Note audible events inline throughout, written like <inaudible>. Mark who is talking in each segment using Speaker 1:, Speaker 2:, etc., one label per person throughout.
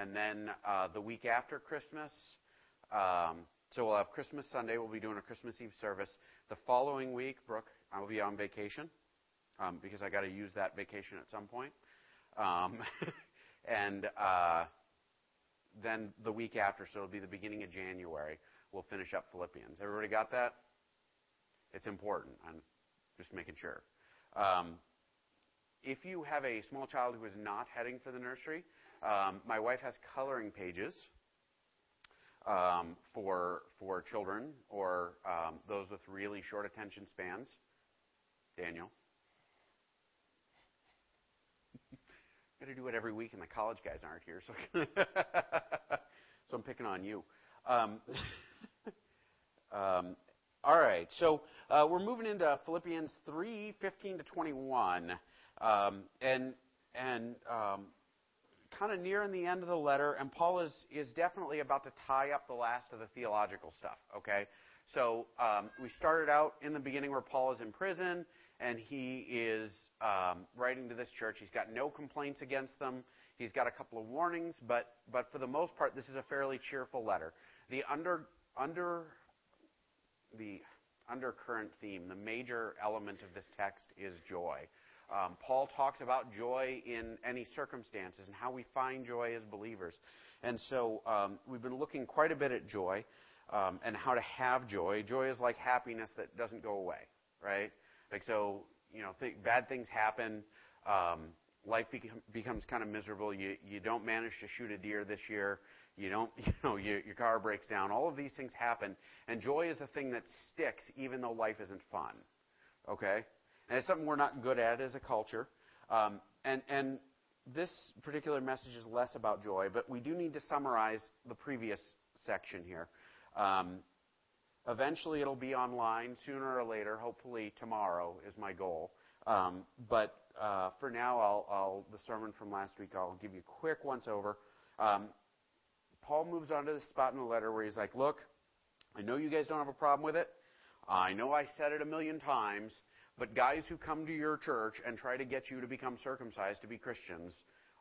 Speaker 1: and then uh, the week after Christmas. Um, so we'll have Christmas Sunday. We'll be doing a Christmas Eve service. The following week, Brooke, I will be on vacation um, because I got to use that vacation at some point. Um, <laughs> and uh, then the week after, so it'll be the beginning of January, we'll finish up Philippians. Everybody got that? It's important. I'm just making sure. Um, if you have a small child who is not heading for the nursery, um, my wife has coloring pages um, for for children or um, those with really short attention spans. Daniel. <laughs> Got to do it every week, and the college guys aren't here, so <laughs> so I'm picking on you. Um, <laughs> um, all right, so uh, we're moving into Philippians 3, 15 to 21, um, and and kind of nearing the end of the letter, and Paul is is definitely about to tie up the last of the theological stuff. Okay, so um, we started out in the beginning where Paul is in prison, and he is um, writing to this church. He's got no complaints against them. He's got a couple of warnings, but but for the most part, this is a fairly cheerful letter. The under under the undercurrent theme, the major element of this text is joy. Um, Paul talks about joy in any circumstances and how we find joy as believers. And so um, we've been looking quite a bit at joy um, and how to have joy. Joy is like happiness that doesn't go away, right? Like so, you know, th- bad things happen. Um, life becomes kind of miserable. You you don't manage to shoot a deer this year. You don't, <laughs> you know, you, your car breaks down. All of these things happen, and joy is the thing that sticks, even though life isn't fun. Okay, and it's something we're not good at as a culture. Um, and and this particular message is less about joy, but we do need to summarize the previous section here. Um, eventually, it'll be online sooner or later. Hopefully, tomorrow is my goal. Um, but uh, for now, I'll, I'll, the sermon from last week, I'll give you a quick once over. Um, Paul moves on to the spot in the letter where he's like, Look, I know you guys don't have a problem with it. I know I said it a million times, but guys who come to your church and try to get you to become circumcised to be Christians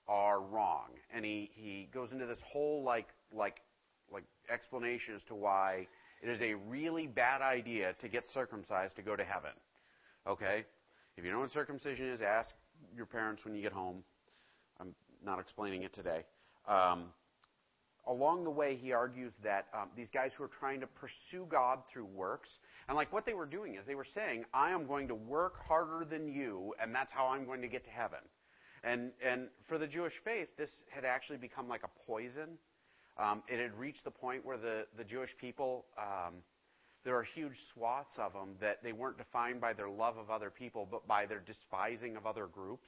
Speaker 1: are wrong. And he, he goes into this whole like like like explanation as to why it is a really bad idea to get circumcised to go to heaven. Okay? If you know what circumcision is, ask your parents when you get home. I'm not explaining it today. Um, along the way, he argues that um, these guys who are trying to pursue God through works, and like what they were doing is they were saying, I am going to work harder than you, and that's how I'm going to get to heaven. And, and for the Jewish faith, this had actually become like a poison. Um, it had reached the point where the, the Jewish people, um, there are huge swaths of them that they weren't defined by their love of other people, but by their despising of other groups.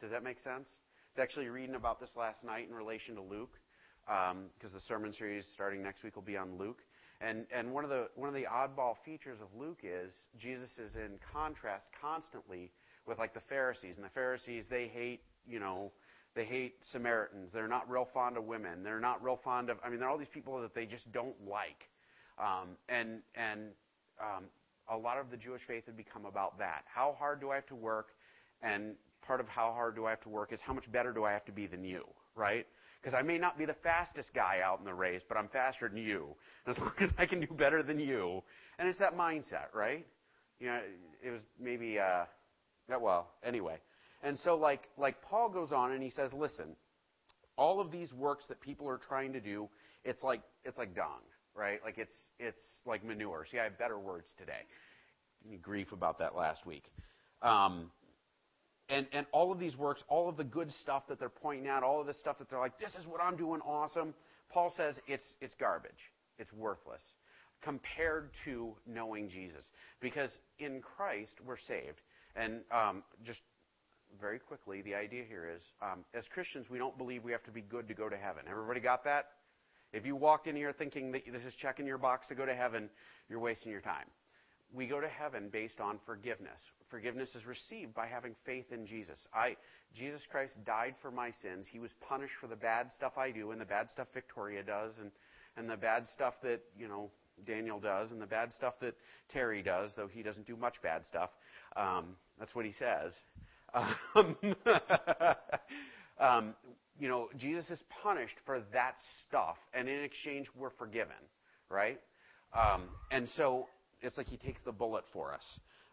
Speaker 1: Does that make sense? I was actually reading about this last night in relation to Luke because um, the sermon series starting next week will be on Luke. And, and one, of the, one of the oddball features of Luke is Jesus is in contrast constantly with like the Pharisees. And the Pharisees, they hate, you know, they hate Samaritans. They're not real fond of women. They're not real fond of, I mean, there are all these people that they just don't like. Um, and and um, a lot of the Jewish faith had become about that. How hard do I have to work? And part of how hard do I have to work is how much better do I have to be than you, right? Because I may not be the fastest guy out in the race, but I'm faster than you. <laughs> As long as I can do better than you. And it's that mindset, right? You know, it was maybe, uh, well, anyway. And so like, like Paul goes on and he says, listen, all of these works that people are trying to do, it's like, it's like dung, right? Like it's, it's like manure. See, I have better words today. Grief about that last week. Um, and, and all of these works, all of the good stuff that they're pointing out, all of this stuff that they're like, this is what I'm doing awesome, Paul says it's, it's garbage. It's worthless compared to knowing Jesus. Because in Christ, we're saved. And um, just very quickly, the idea here is um, as Christians, we don't believe we have to be good to go to heaven. Everybody got that? If you walked in here thinking that this is checking your box to go to heaven, you're wasting your time we go to heaven based on forgiveness. Forgiveness is received by having faith in Jesus. I, Jesus Christ died for my sins. He was punished for the bad stuff I do and the bad stuff Victoria does and, and the bad stuff that, you know, Daniel does and the bad stuff that Terry does, though he doesn't do much bad stuff. Um, that's what he says. Um, <laughs> um, you know, Jesus is punished for that stuff, and in exchange, we're forgiven, right? Um, and so it's like he takes the bullet for us.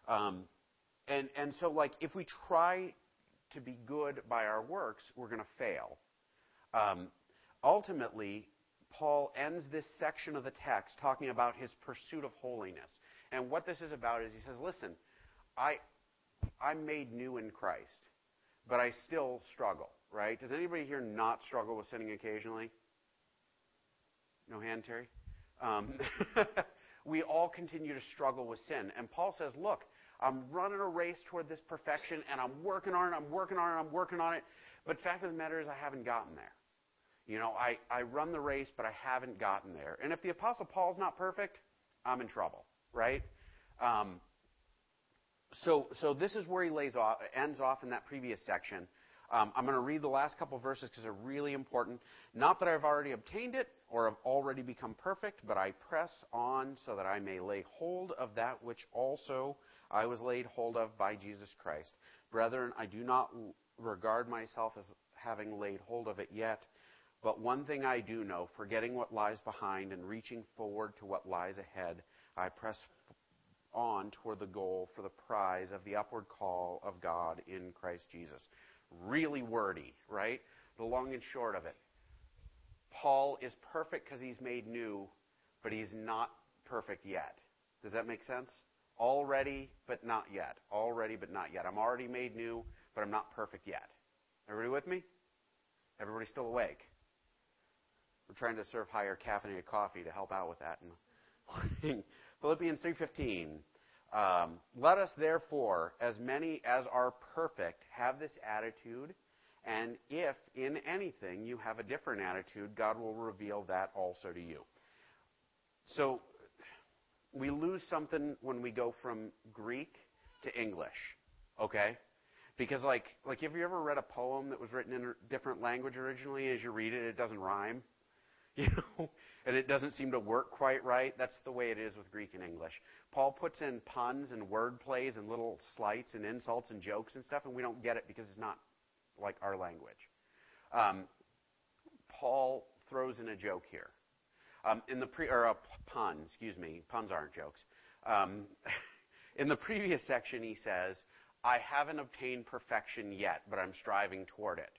Speaker 1: Um, and, and so, like, if we try to be good by our works, we're going to fail. Um, ultimately, Paul ends this section of the text talking about his pursuit of holiness. And what this is about is he says, listen, I, I'm made new in Christ, but I still struggle, right? Does anybody here not struggle with sinning occasionally? No hand, Terry? Um, <laughs> we all continue to struggle with sin. And Paul says, look, I'm running a race toward this perfection, and I'm working on it, I'm working on it, I'm working on it. But fact of the matter is, I haven't gotten there. You know, I, I run the race, but I haven't gotten there. And if the Apostle Paul's not perfect, I'm in trouble, right? Um, so, so this is where he lays off, ends off in that previous section. Um, I'm going to read the last couple verses because they're really important. Not that I've already obtained it or have already become perfect, but I press on so that I may lay hold of that which also I was laid hold of by Jesus Christ. Brethren, I do not regard myself as having laid hold of it yet, but one thing I do know, forgetting what lies behind and reaching forward to what lies ahead, I press on toward the goal for the prize of the upward call of God in Christ Jesus. Really wordy, right? The long and short of it. Paul is perfect because he's made new, but he's not perfect yet. Does that make sense? Already, but not yet. Already, but not yet. I'm already made new, but I'm not perfect yet. Everybody with me? Everybody still awake? We're trying to serve higher caffeinated coffee to help out with that. <laughs> Philippians 3:15. Um, Let us therefore, as many as are perfect, have this attitude, and if in anything you have a different attitude, God will reveal that also to you. So we lose something when we go from Greek to English, okay? Because like like have you ever read a poem that was written in a different language originally? As you read it, it doesn't rhyme. <laughs> you know, and it doesn't seem to work quite right. That's the way it is with Greek and English. Paul puts in puns and word plays and little slights and insults and jokes and stuff, and we don't get it because it's not like our language. Um, Paul throws in a joke here. Um, in the pre or a pun, excuse me, puns aren't jokes. Um, <laughs> in the previous section, he says, "I haven't obtained perfection yet, but I'm striving toward it."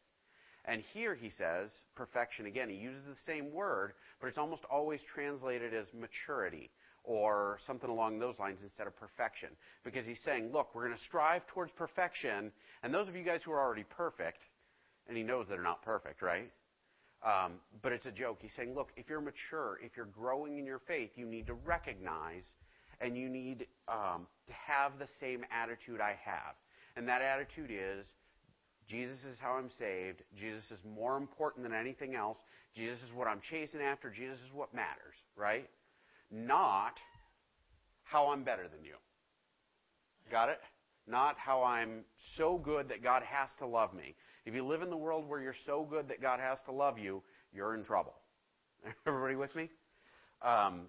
Speaker 1: And here he says perfection again. He uses the same word, but it's almost always translated as maturity or something along those lines instead of perfection. Because he's saying, look, we're going to strive towards perfection. And those of you guys who are already perfect, and he knows that they're not perfect, right? Um, but it's a joke. He's saying, look, if you're mature, if you're growing in your faith, you need to recognize and you need um, to have the same attitude I have. And that attitude is Jesus is how I'm saved. Jesus is more important than anything else. Jesus is what I'm chasing after. Jesus is what matters, right? Not how I'm better than you. Got it? Not how I'm so good that God has to love me. If you live in the world where you're so good that God has to love you, you're in trouble. <laughs> Everybody with me? Um,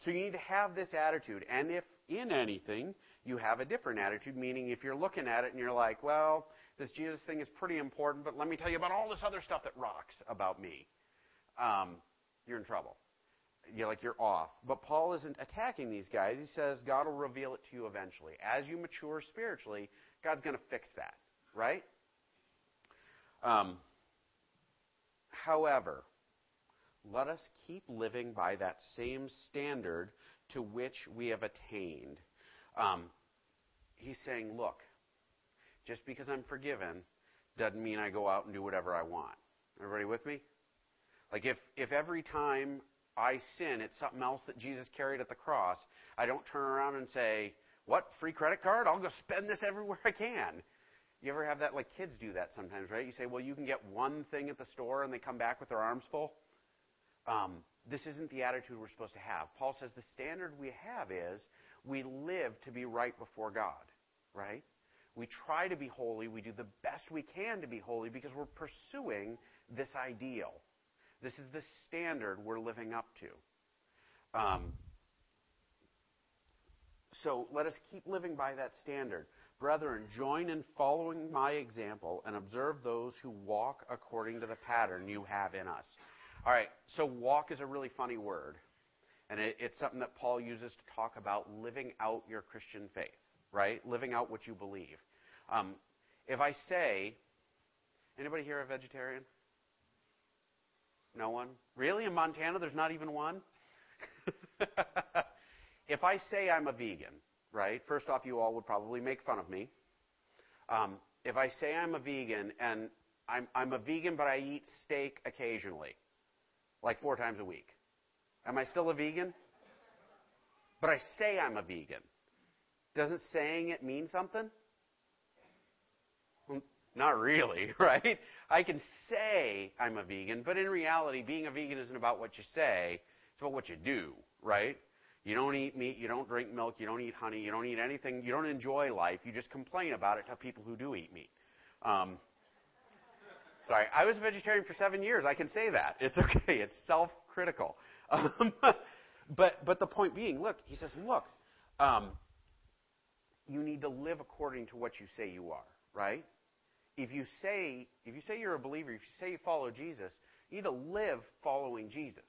Speaker 1: so you need to have this attitude. And if in anything you have a different attitude, meaning if you're looking at it and you're like, well, this Jesus thing is pretty important, but let me tell you about all this other stuff that rocks about me. Um, you're in trouble. You're like you're off. But Paul isn't attacking these guys. He says God will reveal it to you eventually. As you mature spiritually, God's going to fix that, right? Um, however, let us keep living by that same standard to which we have attained. Um, he's saying, look, just because I'm forgiven doesn't mean I go out and do whatever I want. Everybody with me? Like if, if every time I sin, it's something else that Jesus carried at the cross, I don't turn around and say, what, free credit card? I'll go spend this everywhere I can. You ever have that? Like kids do that sometimes, right? You say, well, you can get one thing at the store and they come back with their arms full. Um, this isn't the attitude we're supposed to have. Paul says the standard we have is we live to be right before God, right? We try to be holy. We do the best we can to be holy because we're pursuing this ideal. This is the standard we're living up to. Um, so let us keep living by that standard. Brethren, join in following my example and observe those who walk according to the pattern you have in us. All right, so walk is a really funny word. And it, it's something that Paul uses to talk about living out your Christian faith, right? Living out what you believe. Um, if I say, anybody here a vegetarian? No one? Really? In Montana, there's not even one? <laughs> if I say I'm a vegan, right? First off, you all would probably make fun of me. Um, if I say I'm a vegan and I'm, I'm a vegan, but I eat steak occasionally, like four times a week, am I still a vegan? But I say I'm a vegan. Doesn't saying it mean something? Not really, <laughs> right? I can say I'm a vegan, but in reality, being a vegan isn't about what you say, it's about what you do, right? You don't eat meat, you don't drink milk, you don't eat honey, you don't eat anything, you don't enjoy life, you just complain about it to people who do eat meat. Um, sorry, I was a vegetarian for seven years. I can say that. It's <laughs> okay. It's self-critical. Um, <laughs> but but the point being, look, he says, look, um, you need to live according to what you say you are, right? If you say if you say you're a believer, if you say you follow Jesus, you need to live following Jesus.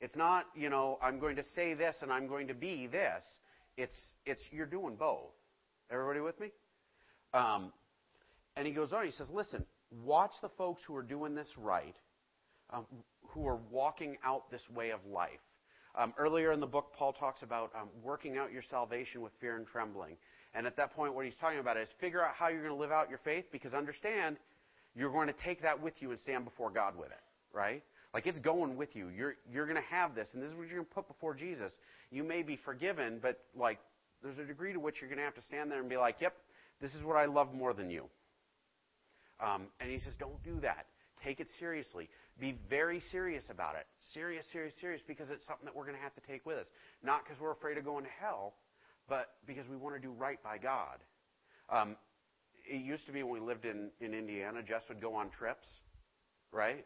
Speaker 1: It's not, you know, I'm going to say this and I'm going to be this. It's, it's you're doing both. Everybody with me? Um, and he goes on, he says, listen, watch the folks who are doing this right, um, who are walking out this way of life. Um, earlier in the book, Paul talks about um, working out your salvation with fear and trembling. And at that point, what he's talking about is figure out how you're going to live out your faith because understand you're going to take that with you and stand before God with it, right? Like it's going with you. You're you're going to have this, and this is what you're going to put before Jesus. You may be forgiven, but like there's a degree to which you're going to have to stand there and be like, "Yep, this is what I love more than you." Um, and he says, "Don't do that. Take it seriously. Be very serious about it. Serious, serious, serious, because it's something that we're going to have to take with us. Not because we're afraid of going to hell, but because we want to do right by God." Um, it used to be when we lived in in Indiana, Jess would go on trips, right?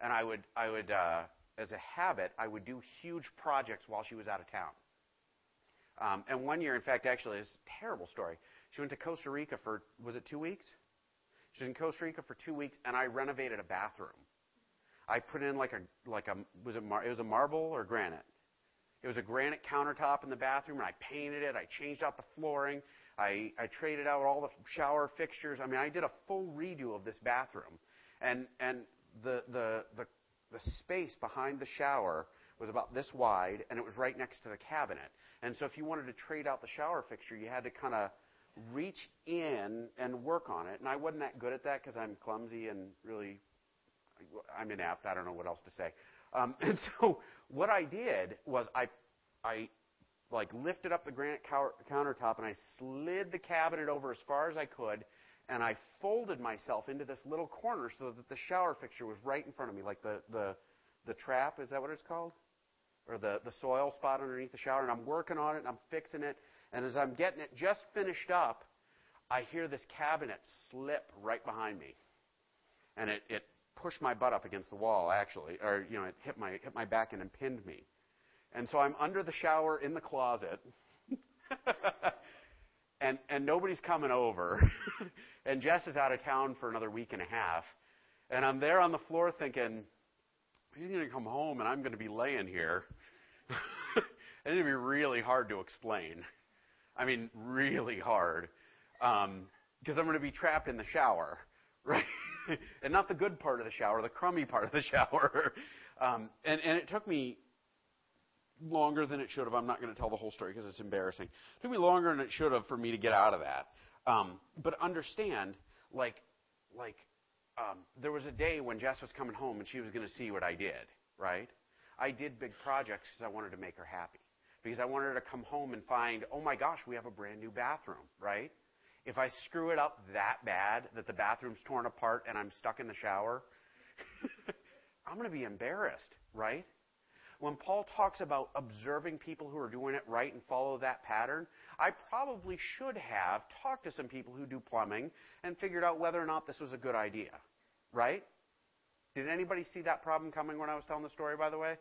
Speaker 1: and I would, I would, uh, as a habit, I would do huge projects while she was out of town. Um, and one year, in fact, actually, it's a terrible story. She went to Costa Rica for was it two weeks? She was in Costa Rica for two weeks, and I renovated a bathroom. I put in like a like a was it mar, it was a marble or granite? It was a granite countertop in the bathroom, and I painted it. I changed out the flooring. I I traded out all the shower fixtures. I mean, I did a full redo of this bathroom, and and the, the, the, the space behind the shower was about this wide, and it was right next to the cabinet. And so if you wanted to trade out the shower fixture, you had to kind of reach in and work on it. And I wasn't that good at that because I'm clumsy and really, I'm inept. I don't know what else to say. Um, <laughs> and so what I did was I, I like lifted up the granite countertop and I slid the cabinet over as far as I could and I folded myself into this little corner so that the shower fixture was right in front of me, like the, the, the trap, is that what it's called? Or the, the soil spot underneath the shower, and I'm working on it, and I'm fixing it, and as I'm getting it just finished up, I hear this cabinet slip right behind me. And it, it pushed my butt up against the wall, actually, or, you know, it hit my, hit my back and pinned me. And so I'm under the shower in the closet, <laughs> and, and nobody's coming over. <laughs> and Jess is out of town for another week and a half. And I'm there on the floor thinking, he's going to come home and I'm going to be laying here. <laughs> going to be really hard to explain. I mean, really hard. Because um, I'm going to be trapped in the shower, right? <laughs> and not the good part of the shower, the crummy part of the <laughs> shower. Um, and, and it took me longer than it should have. I'm not going to tell the whole story because it's embarrassing. It took me longer than it should have for me to get out of that. Um, but understand, like, like um, there was a day when Jess was coming home and she was going to see what I did, right? I did big projects because I wanted to make her happy. Because I wanted her to come home and find, oh my gosh, we have a brand new bathroom, right? If I screw it up that bad that the bathroom's torn apart and I'm stuck in the shower, <laughs> I'm going to be embarrassed, right? when Paul talks about observing people who are doing it right and follow that pattern, I probably should have talked to some people who do plumbing and figured out whether or not this was a good idea. Right? Did anybody see that problem coming when I was telling the story, by the way?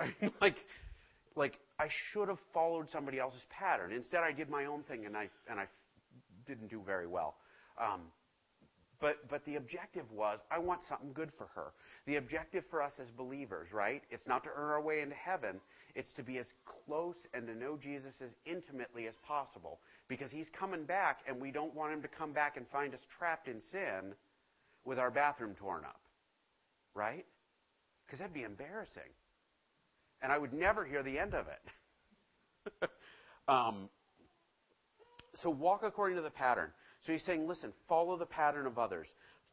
Speaker 1: <laughs> like, like I should have followed somebody else's pattern. Instead, I did my own thing, and I and I didn't do very well. Um, but but the objective was I want something good for her. The objective for us as believers, right? It's not to earn our way into heaven. It's to be as close and to know Jesus as intimately as possible because he's coming back, and we don't want him to come back and find us trapped in sin with our bathroom torn up, right? Because that'd be embarrassing and I would never hear the end of it. <laughs> um, so walk according to the pattern. So he's saying, listen, follow the pattern of others,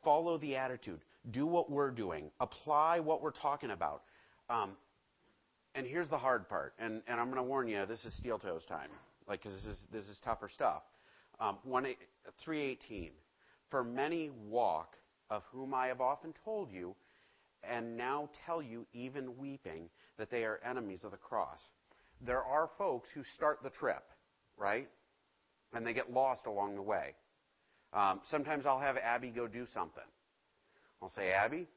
Speaker 1: follow the attitude, do what we're doing, apply what we're talking about. Um, and here's the hard part, and, and I'm going to warn you, this is steel toes time, like because this is this is tougher stuff. Um, 318. For many walk, of whom I have often told you, and now tell you, even weeping, that they are enemies of the cross. There are folks who start the trip, right? And they get lost along the way. Um, sometimes I'll have Abby go do something. I'll say, Abby,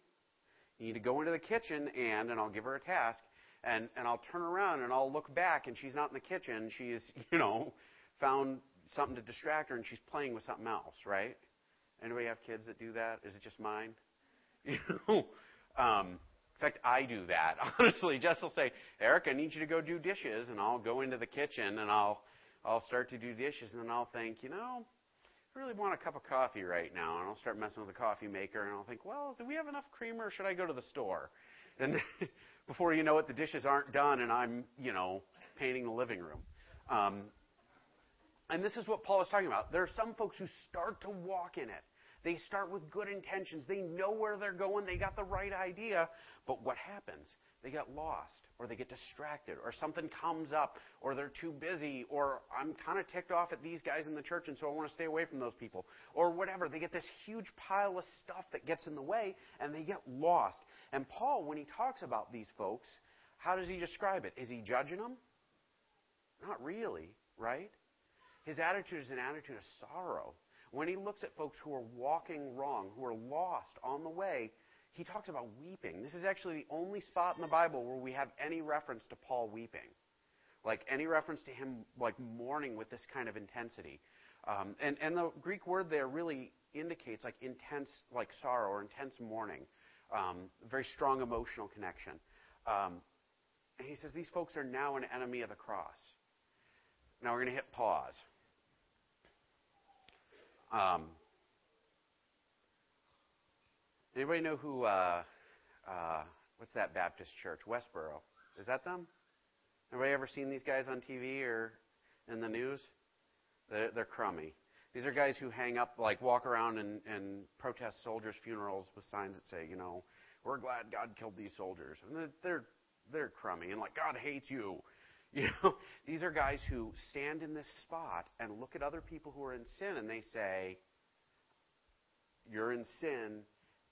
Speaker 1: you need to go into the kitchen and, and I'll give her a task, and, and I'll turn around and I'll look back and she's not in the kitchen. She's, <laughs> you know, found something to distract her and she's playing with something else, right? Anybody have kids that do that? Is it just mine? <laughs> You know, um, in fact, I do that. <laughs> Honestly, Jess will say, Eric, I need you to go do dishes, and I'll go into the kitchen and I'll I'll start to do dishes, and then I'll think, you know, I really want a cup of coffee right now, and I'll start messing with the coffee maker, and I'll think, well, do we have enough creamer, or should I go to the store? And <laughs> before you know it, the dishes aren't done, and I'm, you know, painting the living room. Um, and this is what Paul is talking about. There are some folks who start to walk in it. They start with good intentions. They know where they're going. They got the right idea. But what happens? They get lost, or they get distracted, or something comes up, or they're too busy, or I'm kind of ticked off at these guys in the church, and so I want to stay away from those people, or whatever. They get this huge pile of stuff that gets in the way, and they get lost. And Paul, when he talks about these folks, how does he describe it? Is he judging them? Not really, right? His attitude is an attitude of sorrow. When he looks at folks who are walking wrong, who are lost on the way, he talks about weeping. This is actually the only spot in the Bible where we have any reference to Paul weeping. Like any reference to him like mourning with this kind of intensity. Um, and, and the Greek word there really indicates like intense like sorrow or intense mourning. Um, very strong emotional connection. Um, and he says these folks are now an enemy of the cross. Now we're going to hit pause. Anybody know who? Uh, uh, what's that Baptist church? Westboro. Is that them? Anybody ever seen these guys on TV or in the news? They're, they're crummy. These are guys who hang up, like, walk around and, and protest soldiers' funerals with signs that say, you know, we're glad God killed these soldiers. And they're, they're, they're crummy and like, God hates you. <laughs> You know, these are guys who stand in this spot and look at other people who are in sin and they say, You're in sin,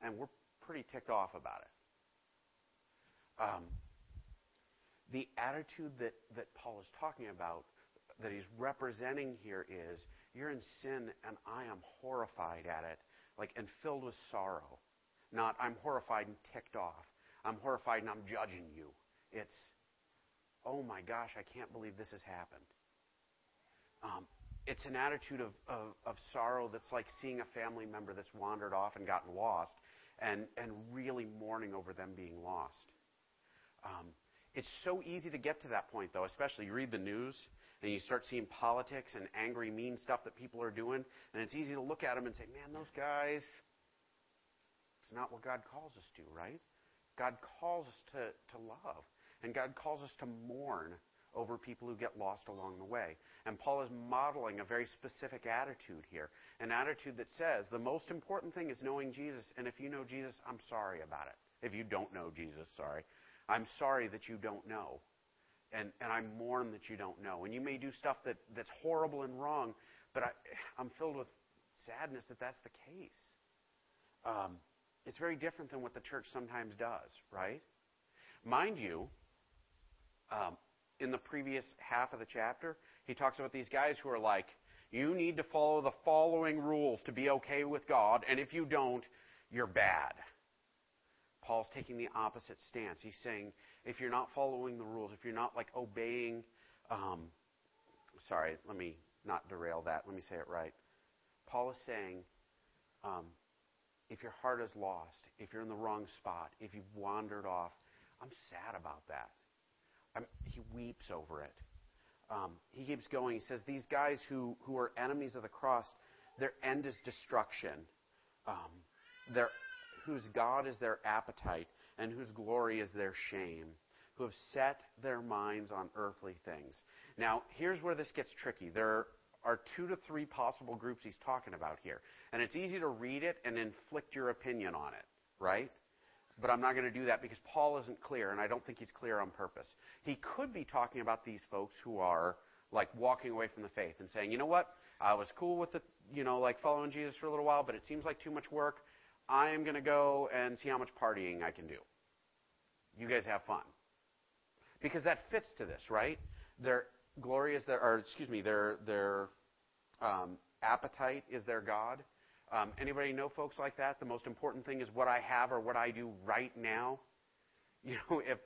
Speaker 1: and we're pretty ticked off about it. Um, the attitude that, that Paul is talking about, that he's representing here is, You're in sin, and I am horrified at it, like, and filled with sorrow. Not, I'm horrified and ticked off. I'm horrified and I'm judging you. It's, oh my gosh, I can't believe this has happened. Um, it's an attitude of, of, of, sorrow that's like seeing a family member that's wandered off and gotten lost and, and really mourning over them being lost. Um, it's so easy to get to that point, though, especially you read the news and you start seeing politics and angry, mean stuff that people are doing, and it's easy to look at them and say, man, those guys, it's not what God calls us to, right? God calls us to, to love. And God calls us to mourn over people who get lost along the way. And Paul is modeling a very specific attitude here an attitude that says the most important thing is knowing Jesus. And if you know Jesus, I'm sorry about it. If you don't know Jesus, sorry. I'm sorry that you don't know. And, and I mourn that you don't know. And you may do stuff that, that's horrible and wrong, but I, I'm filled with sadness that that's the case. Um, it's very different than what the church sometimes does, right? Mind you, um, in the previous half of the chapter, he talks about these guys who are like, you need to follow the following rules to be okay with God, and if you don't, you're bad. Paul's taking the opposite stance. He's saying, if you're not following the rules, if you're not like obeying, um, sorry, let me not derail that. Let me say it right. Paul is saying, um, if your heart is lost, if you're in the wrong spot, if you've wandered off, I'm sad about that. I'm, he weeps over it. Um, he keeps going. He says, These guys who, who are enemies of the cross, their end is destruction. Um, their, whose God is their appetite, and whose glory is their shame, who have set their minds on earthly things. Now, here's where this gets tricky. There are two to three possible groups he's talking about here. And it's easy to read it and inflict your opinion on it, right? But I'm not going to do that because Paul isn't clear, and I don't think he's clear on purpose. He could be talking about these folks who are like walking away from the faith and saying, you know what, I was cool with the, you know, like following Jesus for a little while, but it seems like too much work. I am going to go and see how much partying I can do. You guys have fun. Because that fits to this, right? Their glory is their, or excuse me, their, their um, appetite is their God. Um, anybody know folks like that? The most important thing is what I have or what I do right now. <laughs> You know, if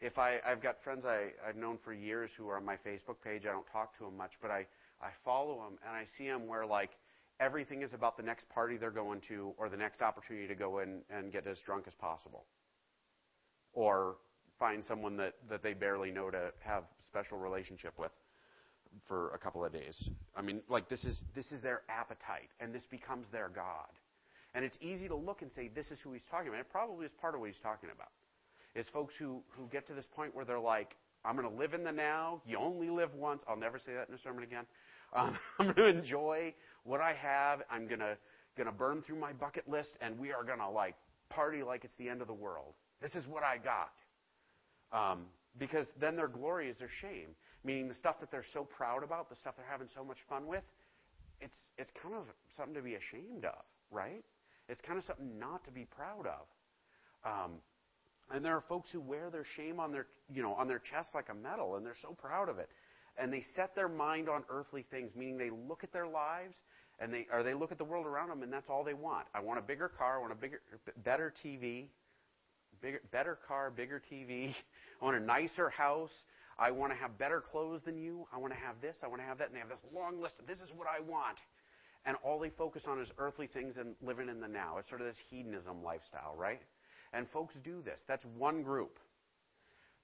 Speaker 1: if I I've got friends I I've known for years who are on my Facebook page. I don't talk to them much, but I I follow them and I see them where like everything is about the next party they're going to or the next opportunity to go in and get as drunk as possible, or find someone that that they barely know to have special relationship with for a couple of days. I mean, like this is this is their appetite, and this becomes their god. And it's easy to look and say this is who he's talking about. It probably is part of what he's talking about. Is folks who who get to this point where they're like, I'm going to live in the now. You only live once. I'll never say that in a sermon again. <laughs> Um, I'm going to enjoy what I have. I'm going to going to burn through my bucket list, and we are going to like party like it's the end of the world. This is what I got. Um, because then their glory is their shame. Meaning the stuff that they're so proud about, the stuff they're having so much fun with, it's, it's kind of something to be ashamed of, right? It's kind of something not to be proud of. Um, and there are folks who wear their shame on their, you know, on their chest like a medal, and they're so proud of it. And they set their mind on earthly things, meaning they look at their lives and they or they look at the world around them, and that's all they want. I want a bigger car, I want a bigger, better TV, bigger, better car, bigger TV. <laughs> I want a nicer house. I want to have better clothes than you. I want to have this. I want to have that. And they have this long list of this is what I want. And all they focus on is earthly things and living in the now. It's sort of this hedonism lifestyle, right? And folks do this. That's one group.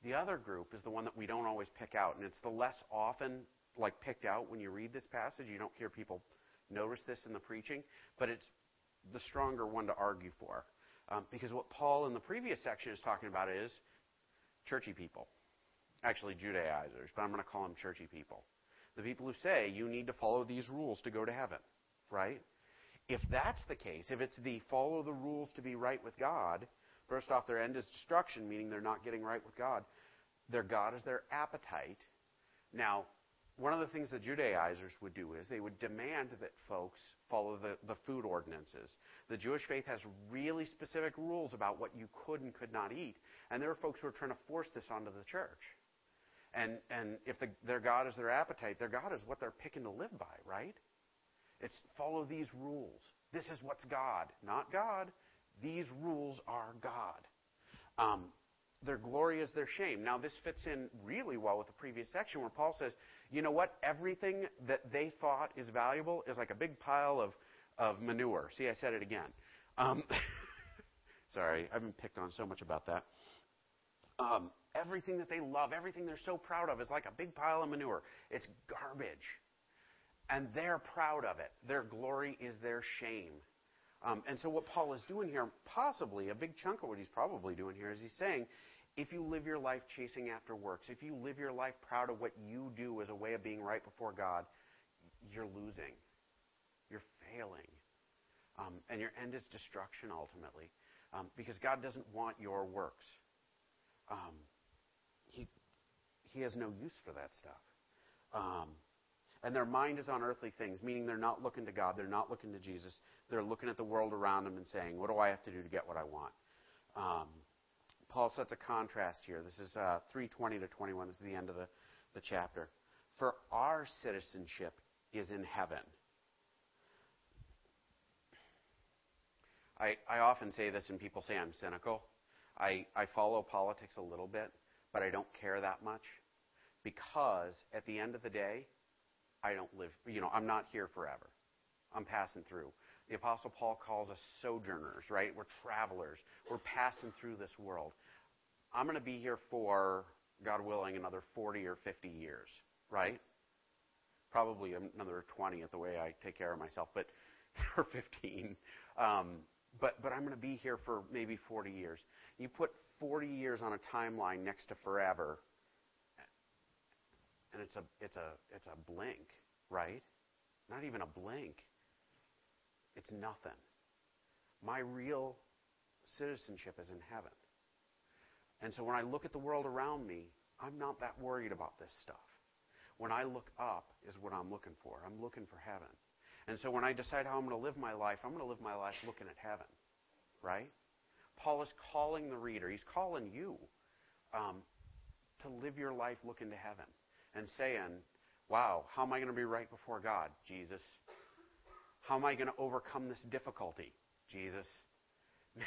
Speaker 1: The other group is the one that we don't always pick out, and it's the less often like picked out when you read this passage. You don't hear people notice this in the preaching, but it's the stronger one to argue for. Um, because what Paul in the previous section is talking about is churchy people actually Judaizers, but I'm going to call them churchy people. The people who say you need to follow these rules to go to heaven, right? If that's the case, if it's the follow the rules to be right with God, first off, their end is destruction, meaning they're not getting right with God. Their God is their appetite. Now, one of the things the Judaizers would do is they would demand that folks follow the, the food ordinances. The Jewish faith has really specific rules about what you could and could not eat. And there are folks who are trying to force this onto the church. And, and if the, their God is their appetite, their God is what they're picking to live by, right? It's follow these rules. This is what's God, not God. These rules are God. Um, their glory is their shame. Now, this fits in really well with the previous section where Paul says, you know what? Everything that they thought is valuable is like a big pile of, of manure. See, I said it again. Um, <laughs> sorry, I've been picked on so much about that. Um, Everything that they love, everything they're so proud of is like a big pile of manure. It's garbage. And they're proud of it. Their glory is their shame. Um, and so, what Paul is doing here, possibly a big chunk of what he's probably doing here, is he's saying, if you live your life chasing after works, if you live your life proud of what you do as a way of being right before God, you're losing. You're failing. Um, and your end is destruction ultimately. Um, because God doesn't want your works. Um, he has no use for that stuff. Um, and their mind is on earthly things, meaning they're not looking to God, they're not looking to Jesus. They're looking at the world around them and saying, What do I have to do to get what I want? Um, Paul sets a contrast here. This is uh, 320 to 21. This is the end of the, the chapter. For our citizenship is in heaven. I, I often say this, and people say I'm cynical. I, I follow politics a little bit, but I don't care that much because at the end of the day, I don't live, you know, I'm not here forever. I'm passing through. The Apostle Paul calls us sojourners, right? We're travelers. We're passing through this world. I'm going to be here for, God willing, another 40 or 50 years, right? Probably another 20 at the way I take care of myself, but <laughs> or 15. Um, but but I'm going to be here for maybe 40 years. You put 40 years on a timeline next to forever, and it's a it's a it's a blink, right? Not even a blink. It's nothing. My real citizenship is in heaven. And so when I look at the world around me, I'm not that worried about this stuff. When I look up is what I'm looking for. I'm looking for heaven. And so when I decide how I'm going to live my life, I'm going to live my life looking at heaven. Right? Paul is calling the reader, he's calling you um, to live your life looking to heaven and saying, Wow, how am I going to be right before God? Jesus. How am I going to overcome this difficulty? Jesus.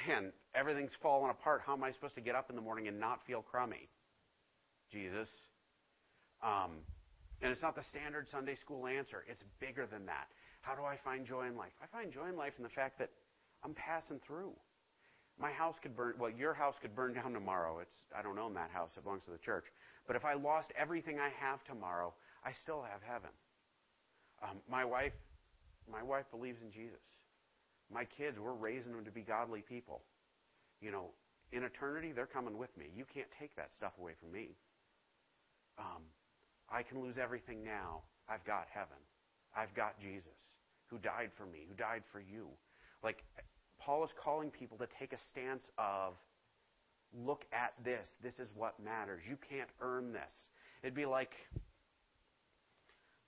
Speaker 1: Man, everything's falling apart. How am I supposed to get up in the morning and not feel crummy? Jesus. Um, and it's not the standard Sunday school answer. It's bigger than that. How do I find joy in life? I find joy in life in the fact that I'm passing through. My house could burn, well, your house could burn down tomorrow. It's, I don't own that house. It belongs to the church. But if I lost everything I have tomorrow, I still have heaven. Um, my wife, my wife believes in Jesus. My kids, we're raising them to be godly people. You know, in eternity, they're coming with me. You can't take that stuff away from me. Um, I can lose everything now. I've got heaven. I've got Jesus who died for me, who died for you. Like, Paul is calling people to take a stance of, look at this. This is what matters. You can't earn this. It'd be like,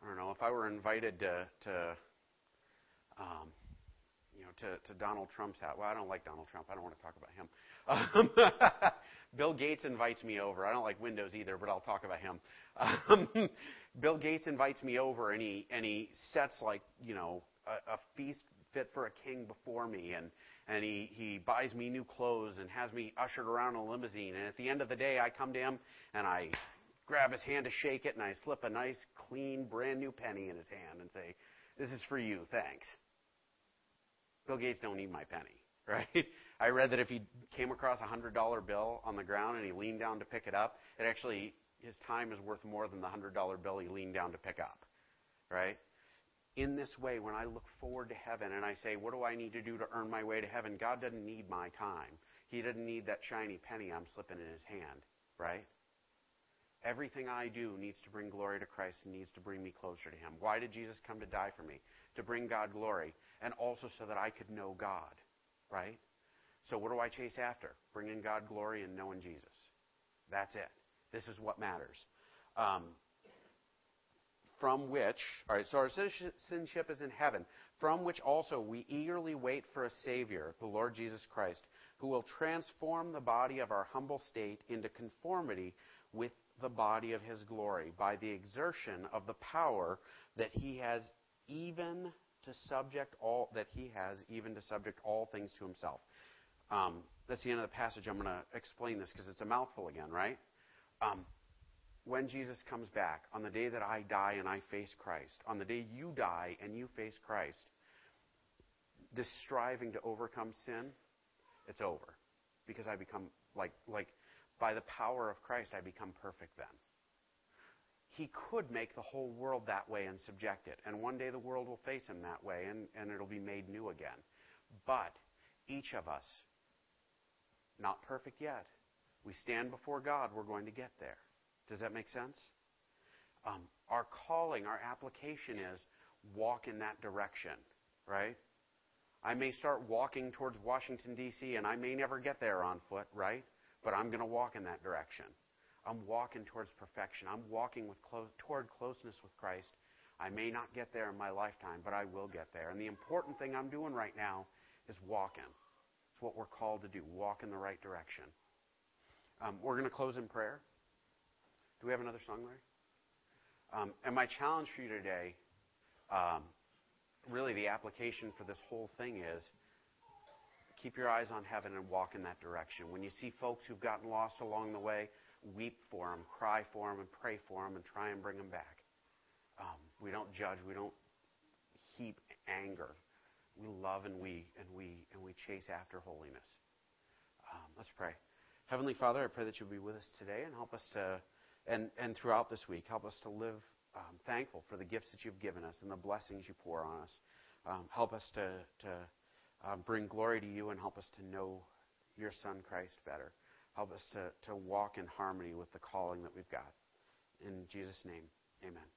Speaker 1: I don't know, if I were invited to, to um, you know, to, to Donald Trump's house. Well, I don't like Donald Trump. I don't want to talk about him. Um, <laughs> Bill Gates invites me over. I don't like Windows either, but I'll talk about him. Um, <laughs> Bill Gates invites me over, and he and he sets like you know a, a feast fit for a king before me, and and he he buys me new clothes and has me ushered around in a limousine. And at the end of the day, I come to him and I grab his hand to shake it, and I slip a nice, clean, brand new penny in his hand and say, "This is for you. Thanks." Bill Gates don't need my penny, <laughs> right? I read that if he came across a hundred dollar bill on the ground and he leaned down to pick it up, it actually his time is worth more than the hundred dollar bill he leaned down to pick up, right? In this way, when I look forward to heaven and I say, what do I need to do to earn my way to heaven? God doesn't need my time. He doesn't need that shiny penny I'm slipping in his hand, right? Everything I do needs to bring glory to Christ and needs to bring me closer to Him. Why did Jesus come to die for me? To bring God glory and also so that I could know God, right? So what do I chase after? Bringing God glory and knowing Jesus. That's it. This is what matters. Um, from which, all right, so our citizenship is in heaven, from which also we eagerly wait for a Savior, the Lord Jesus Christ, who will transform the body of our humble state into conformity with the body of his glory by the exertion of the power that he has even to subject all that he has even to subject all things to himself. Um, that's the end of the passage. I'm going to explain this because it's a mouthful again, right? Um, when Jesus comes back, on the day that I die and I face Christ, on the day you die and you face Christ, this striving to overcome sin, it's over. Because I become like like by the power of Christ I become perfect then. He could make the whole world that way and subject it. And one day the world will face him that way and, and it'll be made new again. But each of us, not perfect yet, we stand before God, we're going to get there. Does that make sense? Um, our calling, our application is walk in that direction, right? I may start walking towards Washington, D.C., and I may never get there on foot, right? But I'm going to walk in that direction. I'm walking towards perfection. I'm walking with clo- toward closeness with Christ. I may not get there in my lifetime, but I will get there. And the important thing I'm doing right now is walking. It's what we're called to do walk in the right direction. Um, we're going to close in prayer. Do we have another song, Larry? Um, and my challenge for you today, um, really the application for this whole thing is keep your eyes on heaven and walk in that direction. When you see folks who've gotten lost along the way, weep for them, cry for them, and pray for them, and try and bring them back. Um, we don't judge. We don't heap anger. We love and we and we and we chase after holiness. Um, let's pray. Heavenly Father, I pray that you'll be with us today and help us to, and and throughout this week, help us to live um, thankful for the gifts that you've given us and the blessings you pour on us. Um, help us to to um, bring glory to you and help us to know your Son Christ better. Help us to, to walk in harmony with the calling that we've got. In Jesus' name, amen.